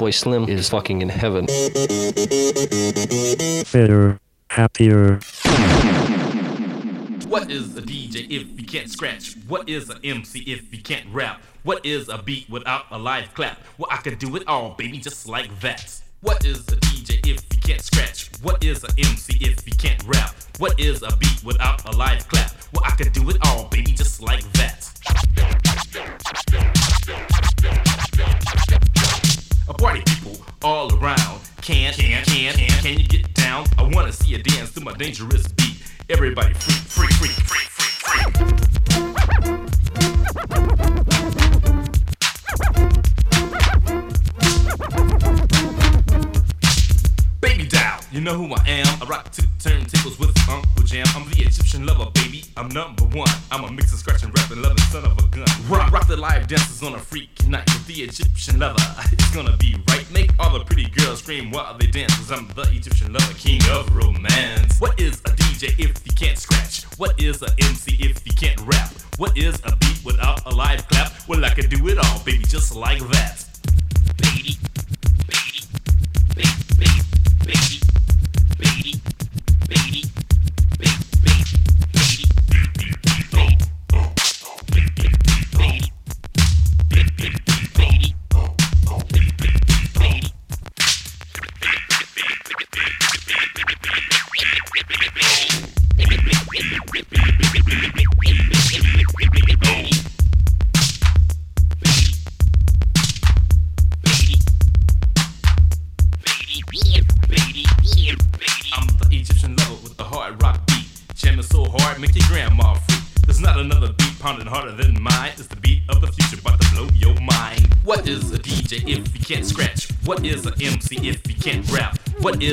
Fatboy Slim is fucking in heaven. Better, happier, What is a DJ if you can't scratch? What is an MC if you can't rap? What is a beat without a live clap? Well, I can do it all, baby, just like that. What is a DJ if you can't scratch? What is an MC if you can't rap? What is a beat without a live clap? Well, I can do it all, baby, just like that. A party people all around. Can, can, can, can, can you get down? I wanna see you dance to my dangerous beat. Everybody free, free, free, free, free, free. You know who I am. I rock two turntables with Uncle Jam. I'm the Egyptian lover, baby. I'm number one. I'm a mix of scratch and loving son of a gun. Rock, rock the live dances on a freak night with the Egyptian lover. It's gonna be right. Make all the pretty girls scream while they dance. Cause I'm the Egyptian lover, king of romance. What is a DJ if you can't scratch? What is a MC if you can't rap? What is a beat without a live clap? Well, I can do it all, baby, just like that.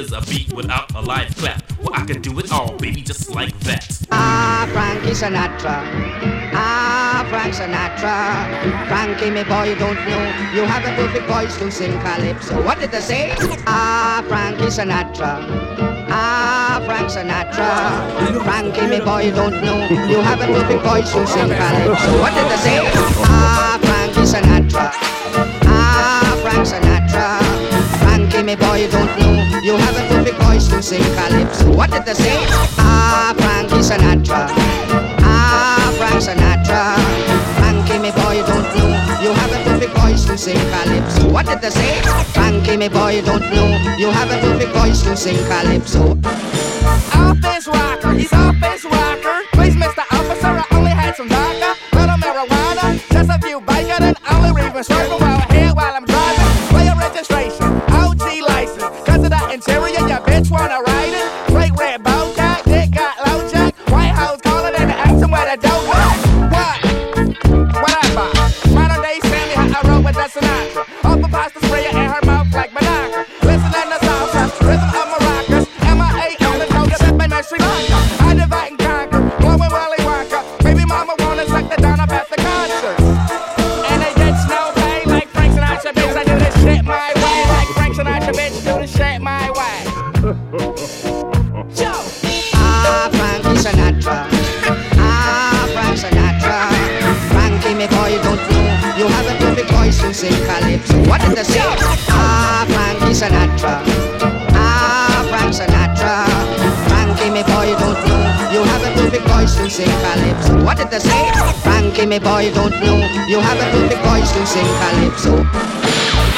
Is a beat without a live clap? Well, I can do it all, baby, just like that. Ah, Frankie Sinatra. Ah, Frank Sinatra. Frankie, me boy, you don't know. You have a perfect voice to sing calypso. What did they say? Ah, Frankie Sinatra. Ah, Frank Sinatra. Frankie, me boy, you don't know. You have a perfect voice to sing calypso. What did they say? Ah, boy, you don't know. You have a perfect voice to sing calypso. What did they say? Ah, Frankie Sinatra. Ah, Frank Sinatra. Frankie, me boy, you don't know. You have a perfect voice to sing calypso. What did they say? Frankie, me boy, you don't know. You have a perfect voice to sing calypso. Office rocker, he's office rocker. Please, Mr. Officer, I only had some vodka, little marijuana, just a few bacon, and only reason swerving Frankie, boy, you don't know. You have a perfect voice to sing calypso.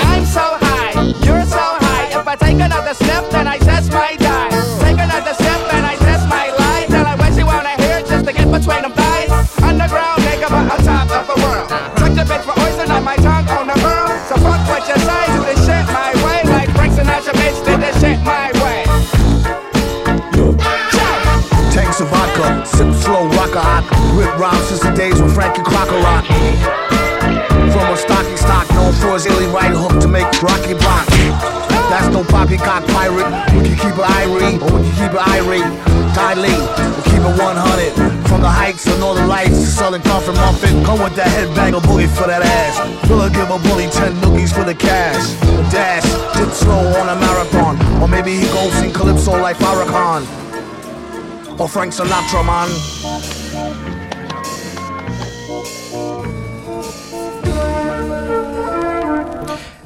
I'm so high, you're so high. If I take another step, then I just might die. Take another step, and I just might lie. Tell her what she wanna hear just to get between them thighs. Underground, nigga, but on top of the world. Suck the bitch for oyster, on my tongue on the world. So fuck what you say, do this shit my way. Like Frank Sinatra, bitch, did this shit my way. Tanks of vodka, sip slow From a stocky stock known for his illy right hook to make Rocky block. That's no poppycock pirate. We can keep it irie, or we can keep it irate. Lee, we'll keep it 100. From the heights of Northern Lights to Southern Comfort Muffin. Come with that headbanger boogie for that ass. Will give a bully 10 noogies for the cash. The dash, dip slow on a marathon. Or maybe he goes in Calypso like Farrakhan. Or Frank Sinatra, man.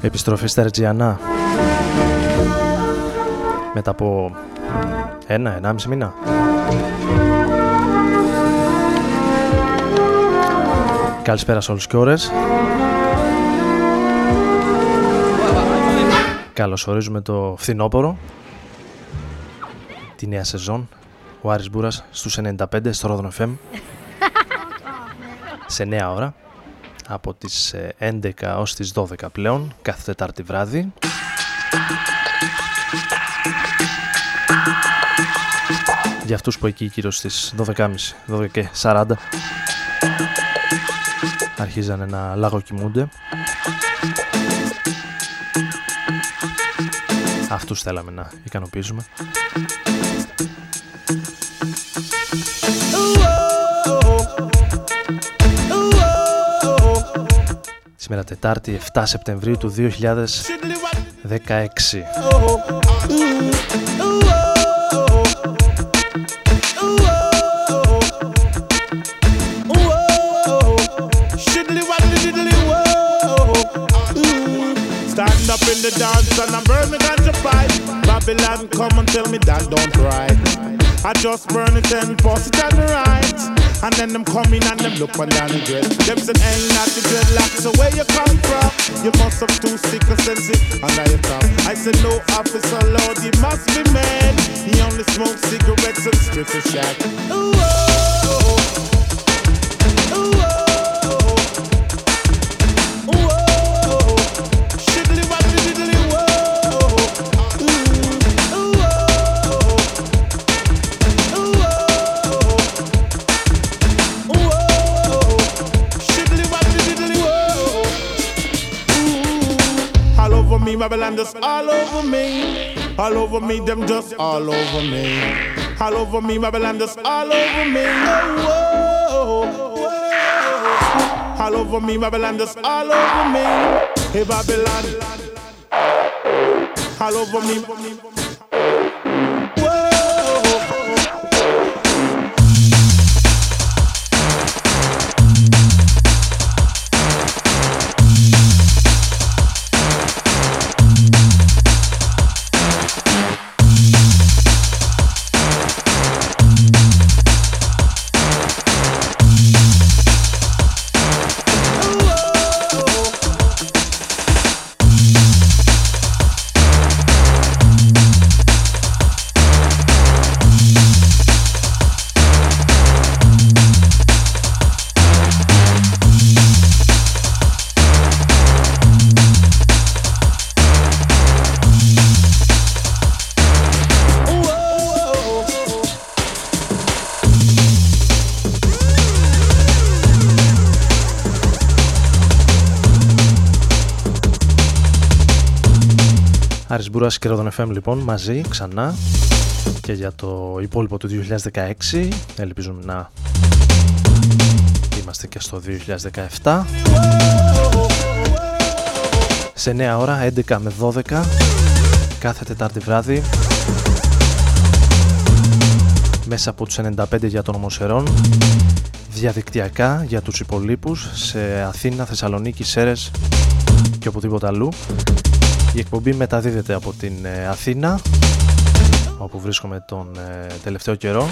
Επιστροφή στα Ρετζιανά. Μετά από ένα, ενάμιση μήνα. Καλησπέρα σε όλους και ώρες. Καλωσορίζουμε το φθινόπωρο. Τη νέα σεζόν. Ο Άρης Μπούρας στους 95 στο Ρόδον FM. Σε νέα ώρα. Από τις ε, 11 ως τις 12 πλέον. Κάθε Τετάρτη βράδυ. Για αυτούς που εκεί γύρω στις 12.30, 12 και 40 αρχίζανε να λαγοκοιμούνται. Αυτούς θέλαμε να ικανοποιήσουμε. Σήμερα Τετάρτη 7 Σεπτεμβρίου του 2016. Stand up in the dance and I'm burning ganja pipe. Babylon, come and tell me that don't right. I just burn it and pass it on the right. And then them come in and them look on down the dress. Them say ain't not the dreadlocks, so where you come from? You must have too sick or sensitive under your tongue. I said no officer, Lord, he must be mad. He only smokes cigarettes and strip a shack. Ooh, oh, oh. Ooh, oh, Babylon just all over me. All over me, them just all over me. All over me, Babylon just all over me. Oh. All over me, Babylon just all over me. Hey, Babylon. All over me. Άρης Μπούρας και Ρόδον FM λοιπόν μαζί ξανά. Και για το υπόλοιπο του 2016 ελπίζουμε να είμαστε και στο 2017 σε νέα ώρα 11 με 12 κάθε Τετάρτη βράδυ μέσα από τους 95 για τον Ομοσερών διαδικτυακά για τους υπολείπους σε Αθήνα, Θεσσαλονίκη, Σέρες και οπουδήποτε αλλού η εκπομπή μεταδίδεται από την ε, Αθήνα όπου βρίσκομαι τον ε, τελευταίο καιρό.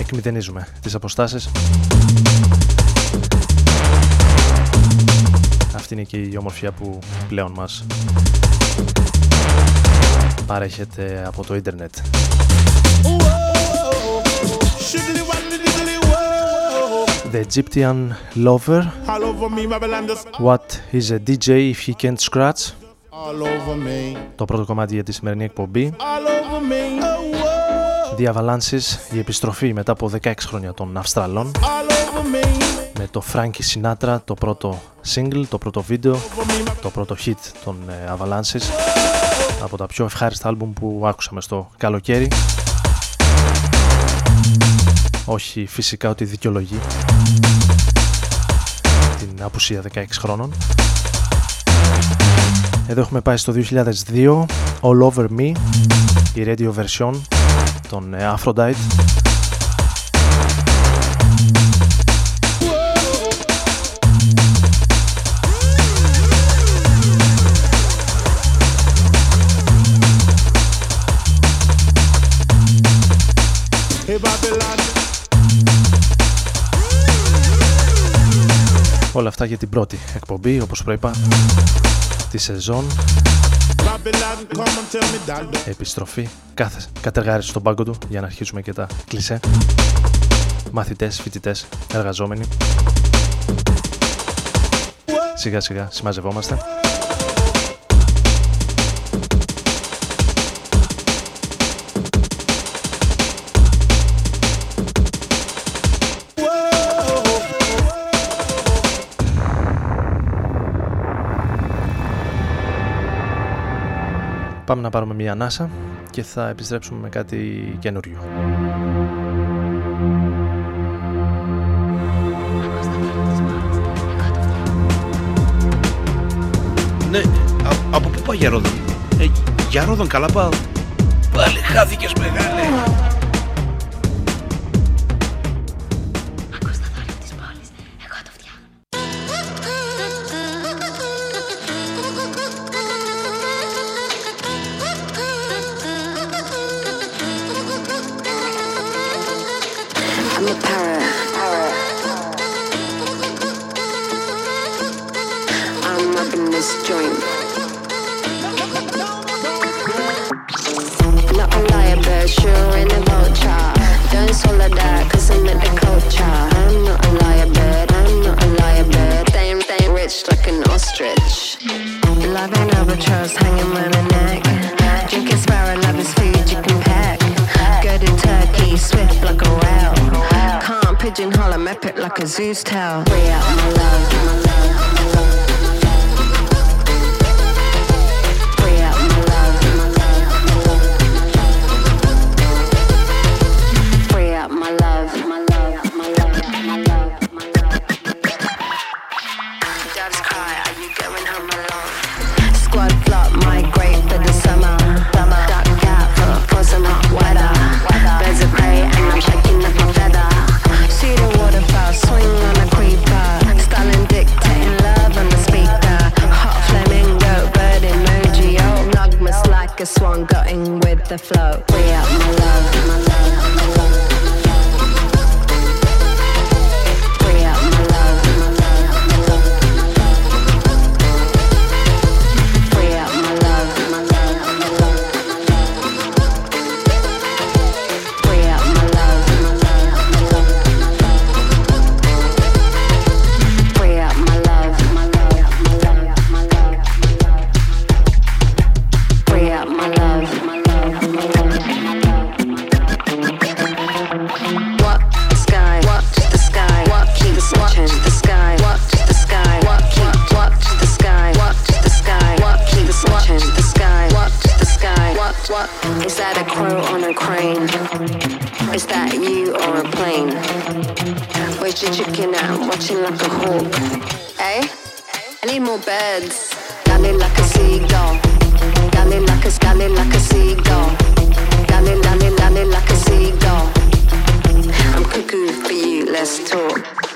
Εκμηδενίζουμε τις αποστάσεις. Αυτή είναι και η ομορφιά που πλέον μας παρέχεται από το ίντερνετ The Egyptian Lover. All over me, Babylon just What is a DJ if he can't scratch; All over me. Το πρώτο κομμάτι για τη σημερινή εκπομπή. All over me. Oh, whoa. The Avalanches, η επιστροφή μετά από 16 χρόνια των Αυστραλών. Με το Frankie Sinatra, το πρώτο single, το πρώτο βίντεο, το πρώτο hit των ε, Avalanches. Από τα πιο ευχάριστα άλμπουμ που άκουσαμε στο καλοκαίρι όχι φυσικά ότι δικαιολογεί την απουσία 16 χρόνων. Εδώ έχουμε πάει στο 2002 All Over Me η radio version των ε, Aphrodite Όλα αυτά για την πρώτη εκπομπή όπως προείπα τη σεζόν. Επιστροφή. Κάθε κατεργάριση στον πάγκο του για να αρχίσουμε και τα κλισέ. Μαθητές, φοιτητές, εργαζόμενοι. Σιγά σιγά συμμαζευόμαστε Πάμε να πάρουμε μια ανάσα και θα επιστρέψουμε με κάτι καινούριο. Ναι, α, από πού πάει για Ρόδον; Ε, για Ρόδον καλά πάω. Πάλι χάθηκες μεγάλε. to a paradise. Kazoos Tower. Watching like a hawk. Eh? I need more birds. Galley like a seagull. Galley like a galley like a seagull. Galley, galley, galley like a seagull. I'm cuckoo for you, let's talk.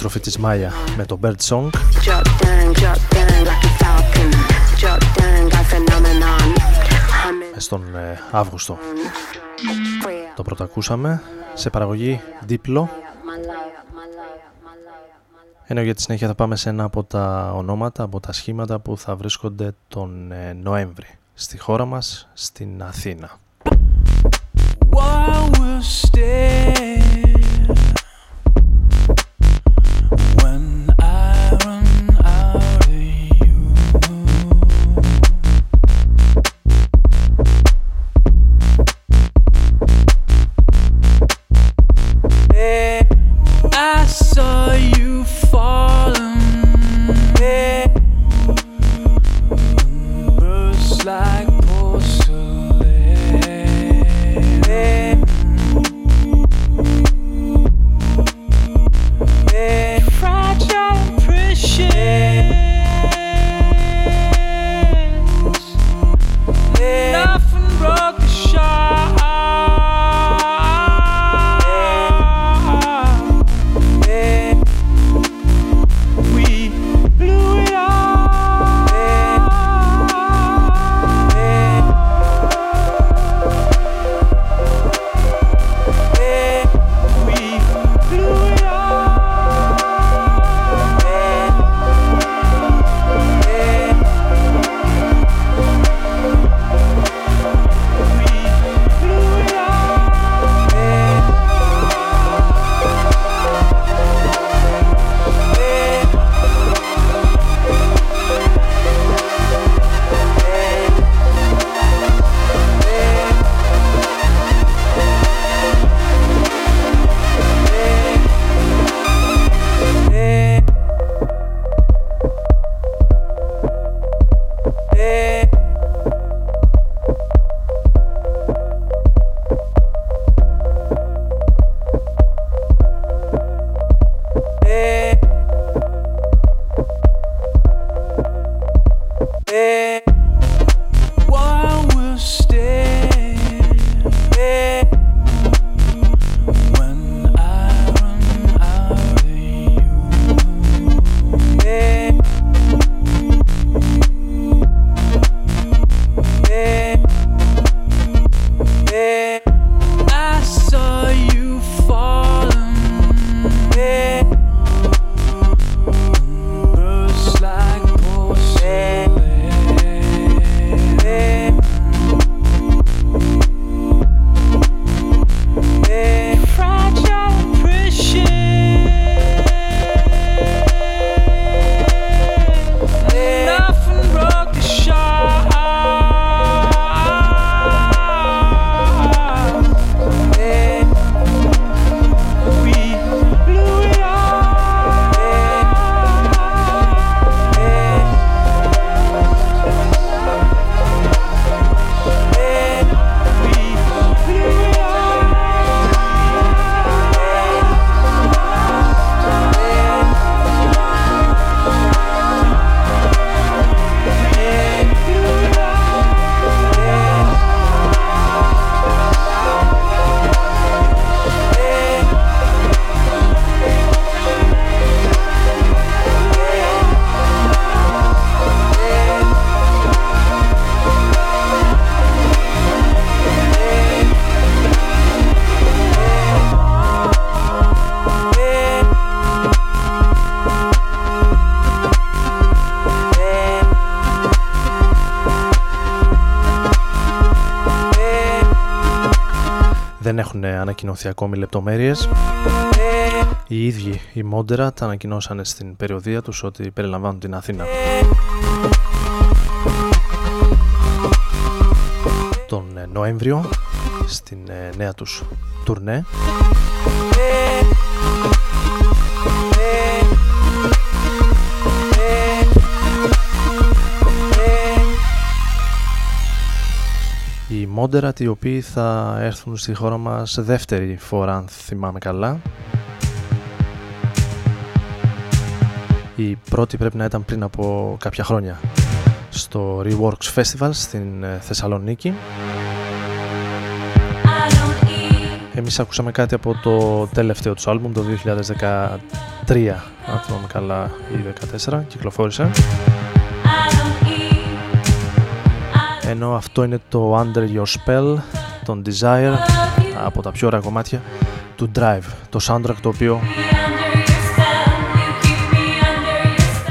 Επιστροφή της Μάια με το Bird Song drop down, drop down like a falcon. Drop down, got phenomenon. μες στον ε, Αύγουστο. Το πρώτο ακούσαμε σε παραγωγή δίπλο ενώ για τη συνέχεια θα πάμε σε ένα από τα ονόματα, από τα σχήματα που θα βρίσκονται τον ε, Νοέμβρη στη χώρα μας, στην Αθήνα. One will stay ανακοινωθεί ακόμη λεπτομέρειες. Οι ίδιοι οι Μόντερα τα ανακοινώσανε στην περιοδία τους ότι περιλαμβάνουν την Αθήνα. Τον ε, Νοέμβριο στην ε, νέα τους τουρνέ Moderat οι οποίοι θα έρθουν στη χώρα μας δεύτερη φορά αν θυμάμαι καλά. Η πρώτη πρέπει να ήταν πριν από κάποια χρόνια στο Reworks Festival στην ε, Θεσσαλονίκη. Εμείς ακούσαμε κάτι από το τελευταίο τους άλμπουμ το 2013 αν θυμάμαι καλά ή 2014 κυκλοφόρησε ενώ αυτό είναι το Under Your Spell των Desire από τα πιο ωραία κομμάτια του Drive το soundtrack το οποίο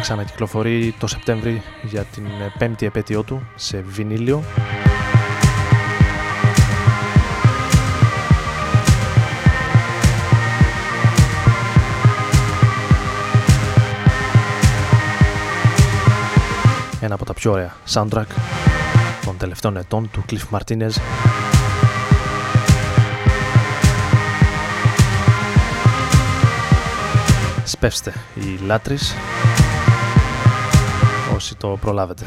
ξανακυκλοφορεί το Σεπτέμβρη για την πέμπτη επέτειό του σε βινίλιο. Ένα από τα πιο ωραία soundtrack των τελευταίων ετών του Cliff Martinez Σπεύστε οι λάτρεις όσοι το προλάβετε.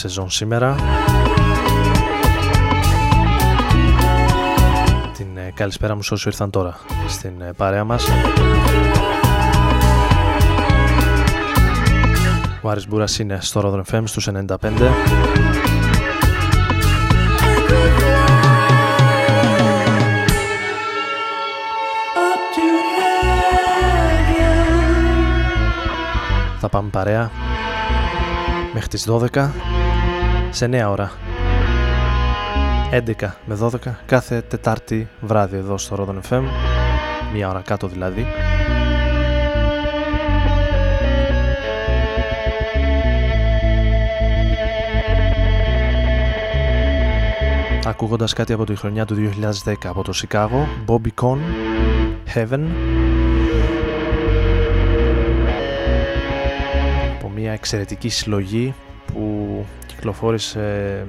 Σεζόν σήμερα. Την ε, καλησπέρα μου σε όσοι ήρθαν τώρα στην ε, παρέα μας. Ο Άρης Μπούρας είναι στο Rodron FM στους 95. Θα πάμε παρέα μέχρι τις 12 σε νέα ώρα. 11 με 12 κάθε Τετάρτη βράδυ εδώ στο Rodon FM μία ώρα κάτω δηλαδή. Ακούγοντας κάτι από τη χρονιά του 2010 από το Σικάγο Bobby Con Heaven. Από μια εξαιρετική συλλογή που κυκλοφόρησε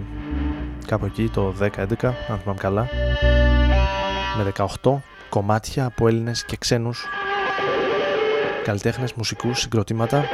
κάπου εκεί το 10-11 αν θυμάμαι καλά με 18 κομμάτια από Έλληνες και ξένους καλλιτέχνες, μουσικούς, συγκροτήματα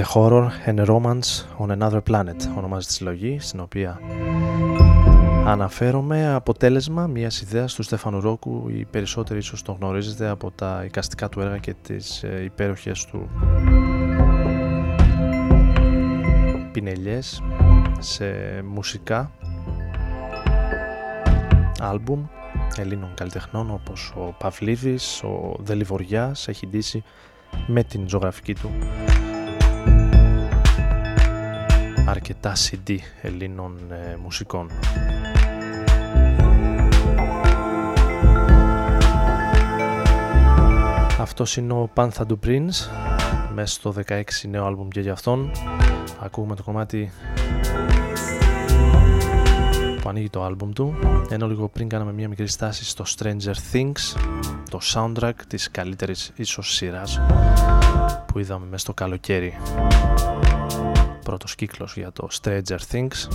The Horror and Romance on Another Planet ονομάζεται τη συλλογή στην οποία αναφέρομαι. Αποτέλεσμα μιας ιδέας του Στέφανου Ρόκου. Οι περισσότεροι ίσως το γνωρίζετε από τα εικαστικά του έργα και τις ε, υπέροχες του πινελιές σε μουσικά άλμπουμ Ελλήνων καλλιτεχνών όπως ο Παυλίδης, ο Δελιβοριάς. Έχει ντύσει με την ζωγραφική του αρκετά CD Ελλήνων ε, μουσικών. Αυτός είναι ο Pantha du Prince μέσα στο 16 νέο άλμπουμ και για αυτόν. Ακούμε το κομμάτι που ανοίγει το άλμπουμ του. Ενώ λίγο πριν κάναμε μια μικρή στάση στο Stranger Things το soundtrack της καλύτερης ίσως σειράς που είδαμε μέσα στο καλοκαίρι πρώτος κύκλος για το Stranger Things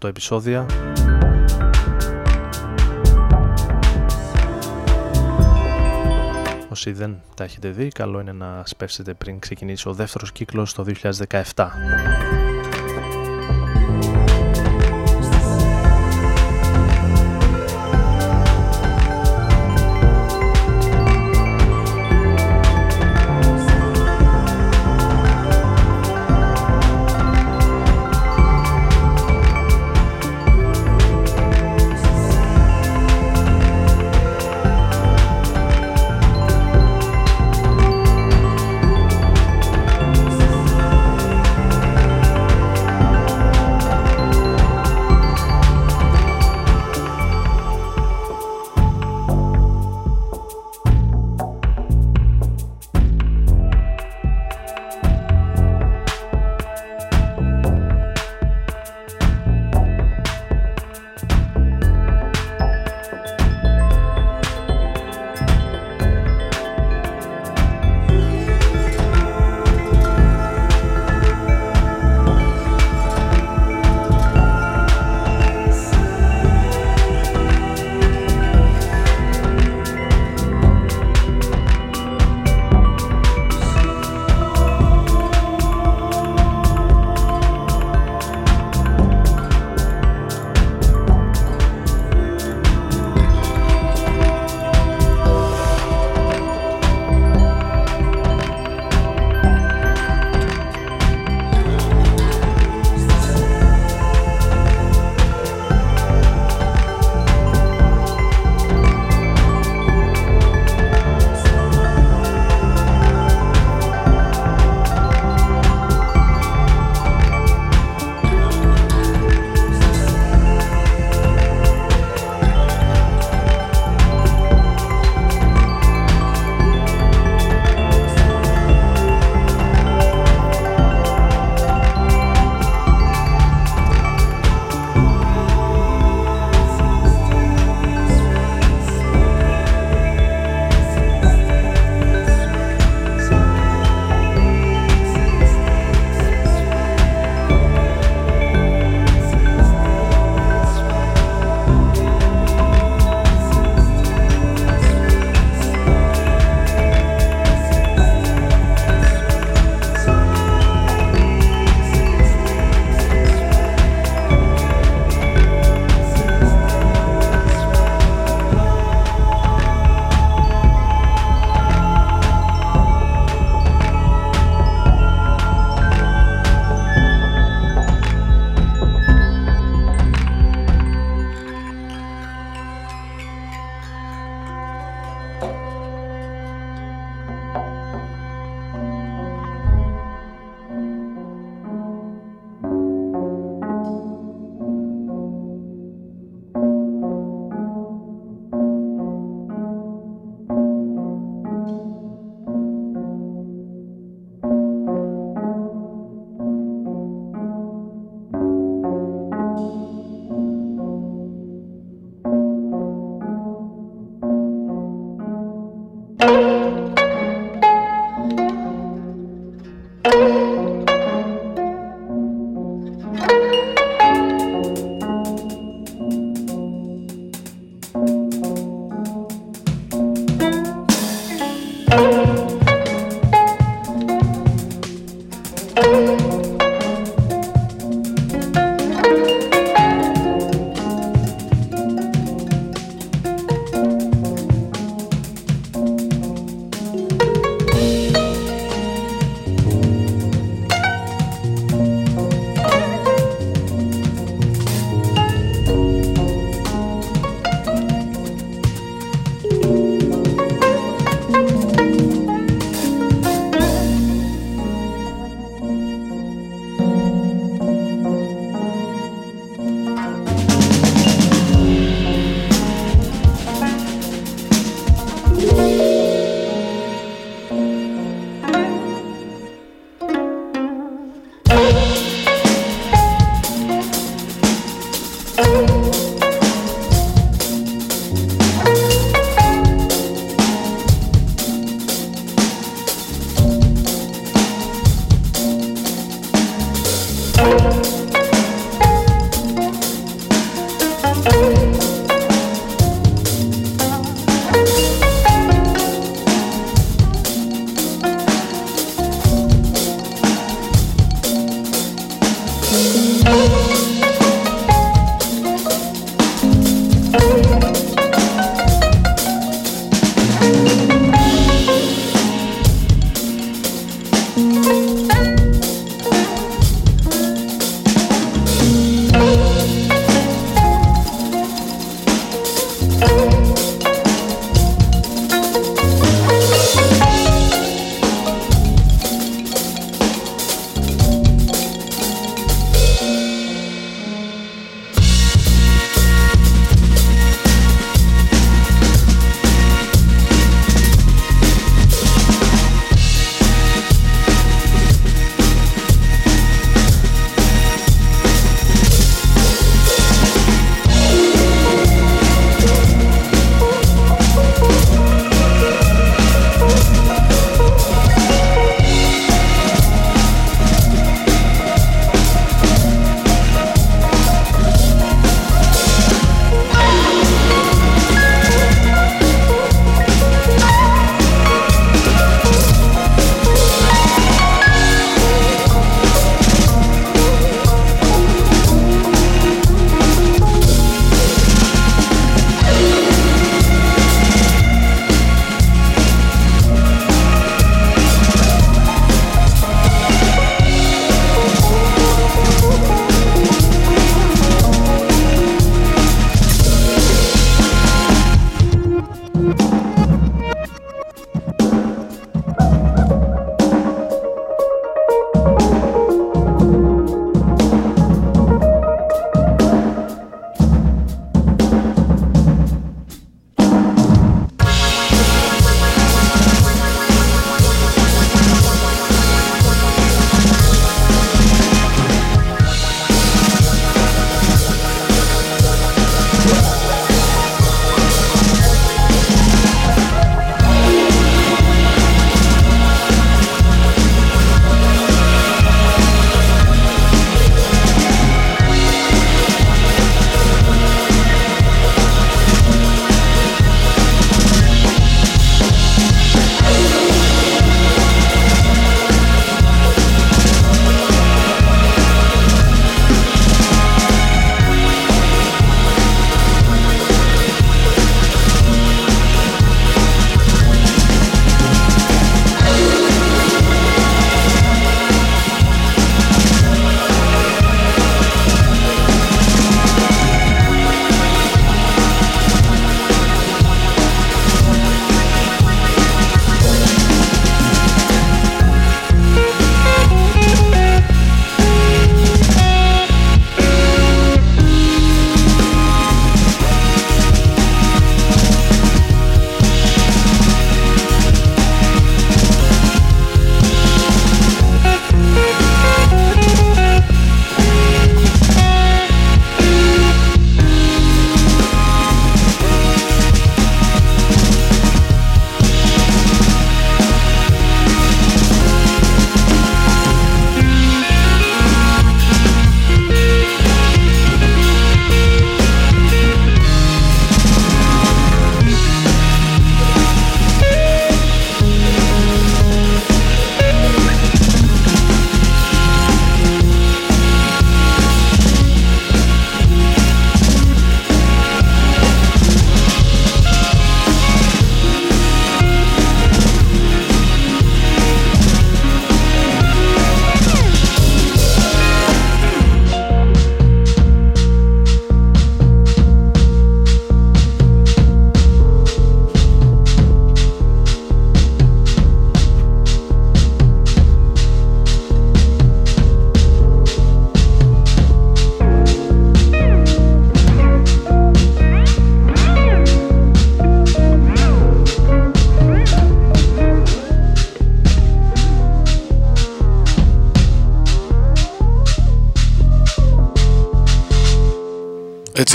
8 επεισόδια Όσοι δεν τα έχετε δει, καλό είναι να σπεύσετε πριν ξεκινήσει ο δεύτερος κύκλος το 2017.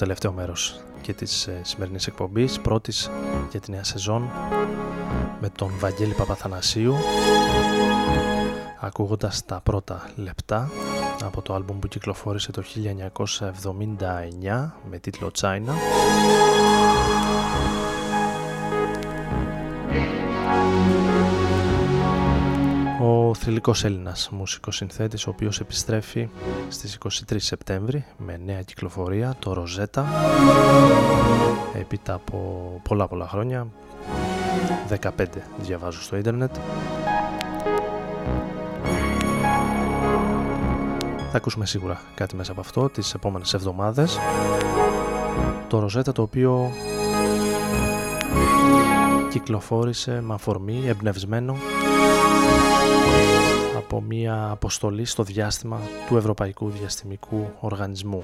τελευταίο μέρος και της ε, σημερινής εκπομπής, πρώτης για τη νέα σεζόν με τον Βαγγέλη Παπαθανασίου ακούγοντας τα πρώτα λεπτά από το άλμπουμ που κυκλοφόρησε το 1979 με τίτλο China Ο θρηλυκός Έλληνας μουσικός συνθέτης ο οποίος επιστρέφει στις 23 Σεπτέμβρη με νέα κυκλοφορία το Ροζέτα έπειτα από πολλά πολλά χρόνια. 15 διαβάζω στο ίντερνετ. Θα ακούσουμε σίγουρα κάτι μέσα από αυτό τις επόμενες εβδομάδες. Το Ροζέτα το οποίο κυκλοφόρησε με αφορμή εμπνευσμένο από μια αποστολή στο διάστημα του Ευρωπαϊκού Διαστημικού Οργανισμού.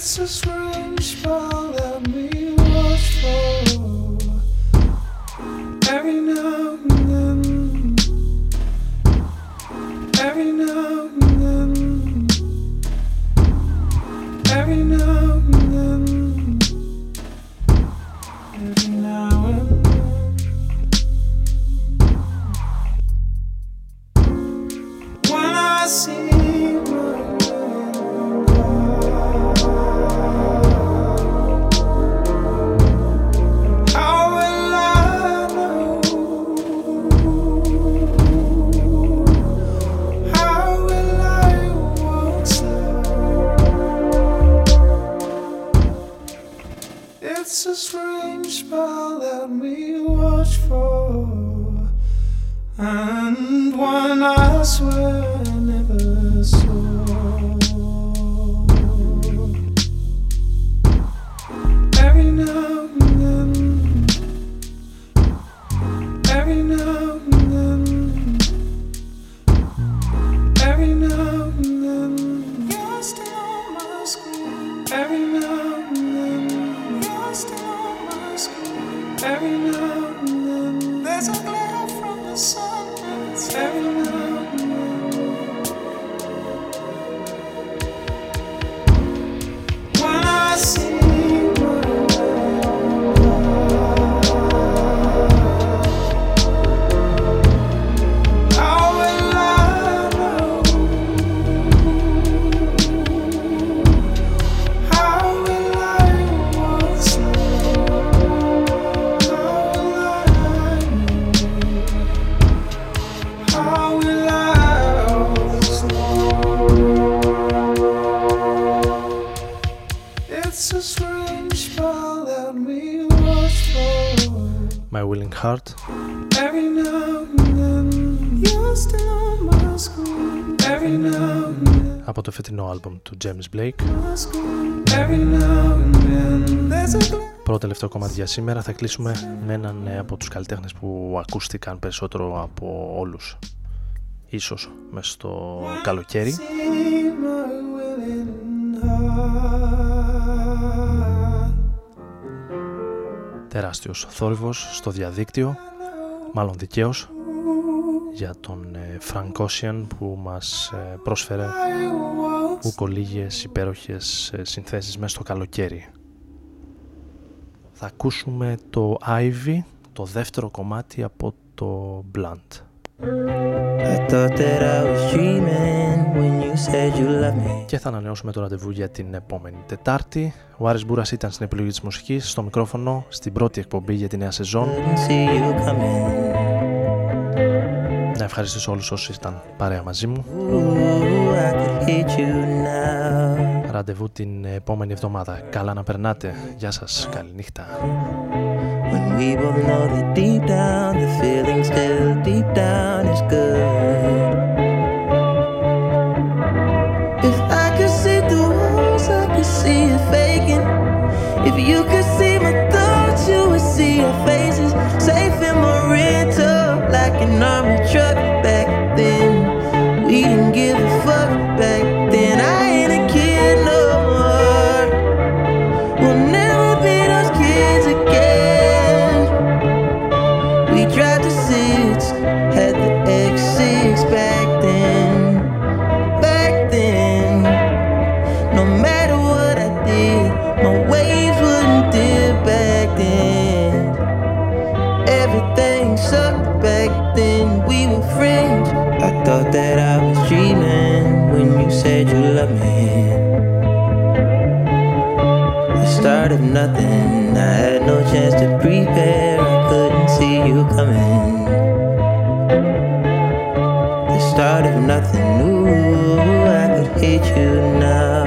It's a strange spell του James Blake. my screen. Every now and then, there's a glimmer. Πρώτο τελευταίο κομμάτι για σήμερα θα κλείσουμε με έναν ε, από τους καλλιτέχνες που ακούστηκαν περισσότερο από όλους. Ίσως μες στο καλοκαίρι. See my willing heart. Τεράστιος θόρυβος στο διαδίκτυο, μάλλον δικαίως, για τον ε, Frank Ocean που μας ε, πρόσφερε ουκολίγες υπέροχες ε, συνθέσεις μέσα στο καλοκαίρι. Θα ακούσουμε το Ivy, το δεύτερο κομμάτι από το Blunt. I thought that I was dreaming when you said you loved me. Και θα ανανεώσουμε το ραντεβού για την επόμενη Τετάρτη. Ο Άρης Μπούρας ήταν στην επιλογή της μουσικής, στο μικρόφωνο, στην πρώτη εκπομπή για τη νέα σεζόν. Να ευχαριστήσω όλους όσοι ήταν παρέα μαζί μου. Ραντεβού την επόμενη εβδομάδα. Καλά να περνάτε. Γεια σας. Καληνύχτα. Like an army truck back then. We didn't give you now.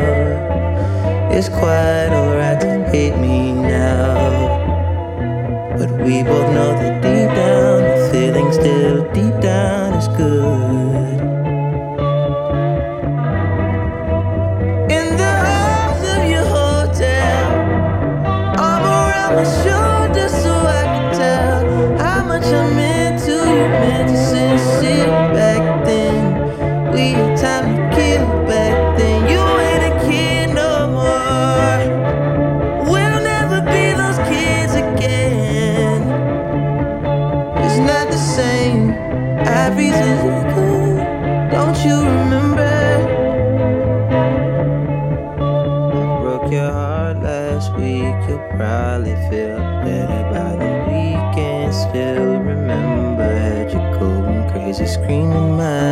It's quite alright to hate me now. But we both know feel better by the weekend. Still remember, had you going crazy, screaming my.